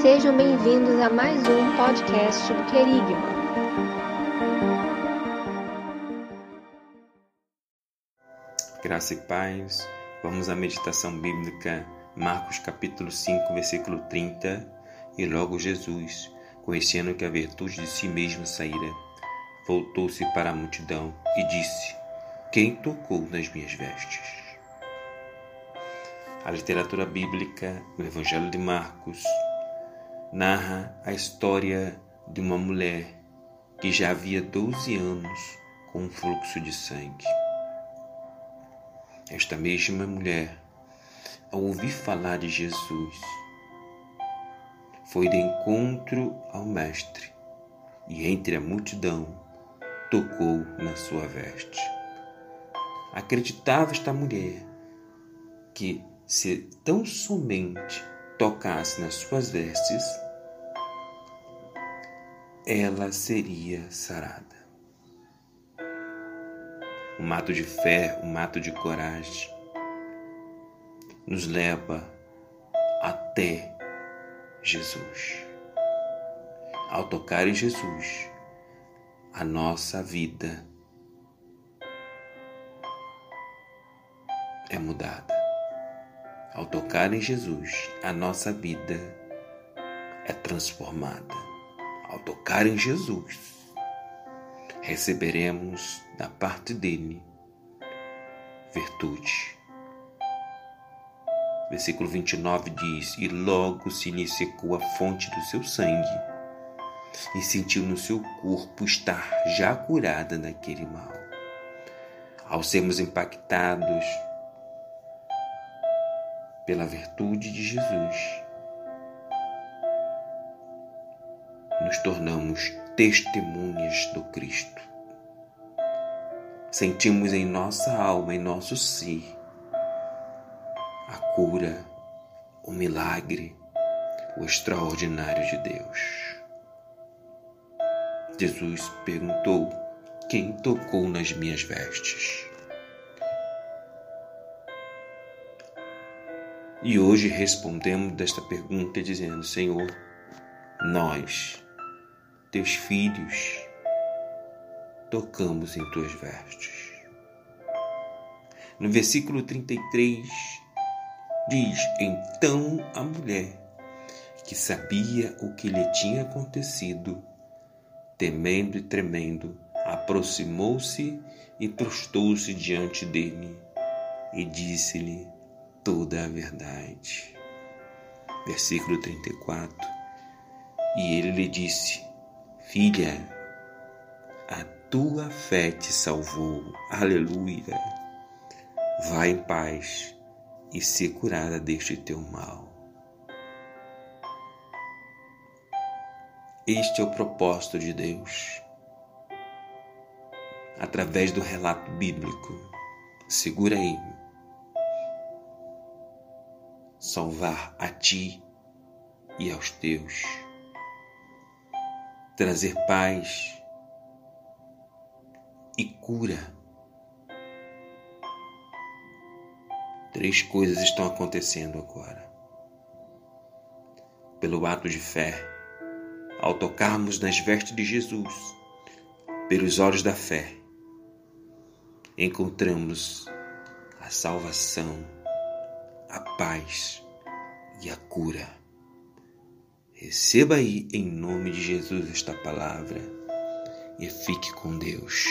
Sejam bem-vindos a mais um podcast do Querigma. Graça e paz. Vamos à meditação bíblica, Marcos capítulo 5, versículo 30. E logo Jesus, conhecendo que a virtude de si mesmo saíra, voltou-se para a multidão e disse: Quem tocou nas minhas vestes? A literatura bíblica, o Evangelho de Marcos, narra a história de uma mulher que já havia 12 anos com um fluxo de sangue. Esta mesma mulher, ao ouvir falar de Jesus, foi de encontro ao Mestre e, entre a multidão, tocou na sua veste. Acreditava esta mulher que se tão somente tocasse nas suas vestes, ela seria sarada. Um ato de fé, um ato de coragem, nos leva até Jesus. Ao tocar em Jesus, a nossa vida é mudada. Ao tocar em Jesus, a nossa vida é transformada. Ao tocar em Jesus, receberemos da parte dele virtude. Versículo 29 diz: E logo se lhe secou a fonte do seu sangue, e sentiu no seu corpo estar já curada daquele mal. Ao sermos impactados pela virtude de Jesus, nos tornamos testemunhas do Cristo. Sentimos em nossa alma, em nosso ser, a cura, o milagre, o extraordinário de Deus. Jesus perguntou: Quem tocou nas minhas vestes? E hoje respondemos desta pergunta dizendo: Senhor, nós, teus filhos, tocamos em tuas vestes. No versículo 33 diz: Então a mulher, que sabia o que lhe tinha acontecido, temendo e tremendo, aproximou-se e prostou-se diante dele e disse-lhe: toda a verdade. Versículo 34. E ele lhe disse: Filha, a tua fé te salvou. Aleluia. Vá em paz e se curada deste teu mal. Este é o propósito de Deus. Através do relato bíblico, segura aí salvar a ti e aos teus, trazer paz e cura. Três coisas estão acontecendo agora. Pelo ato de fé, ao tocarmos nas vestes de Jesus, pelos olhos da fé, encontramos a salvação a paz e a cura. Receba aí em nome de Jesus esta palavra e fique com Deus.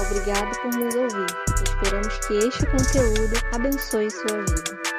Obrigado por nos ouvir. Esperamos que este conteúdo abençoe sua vida.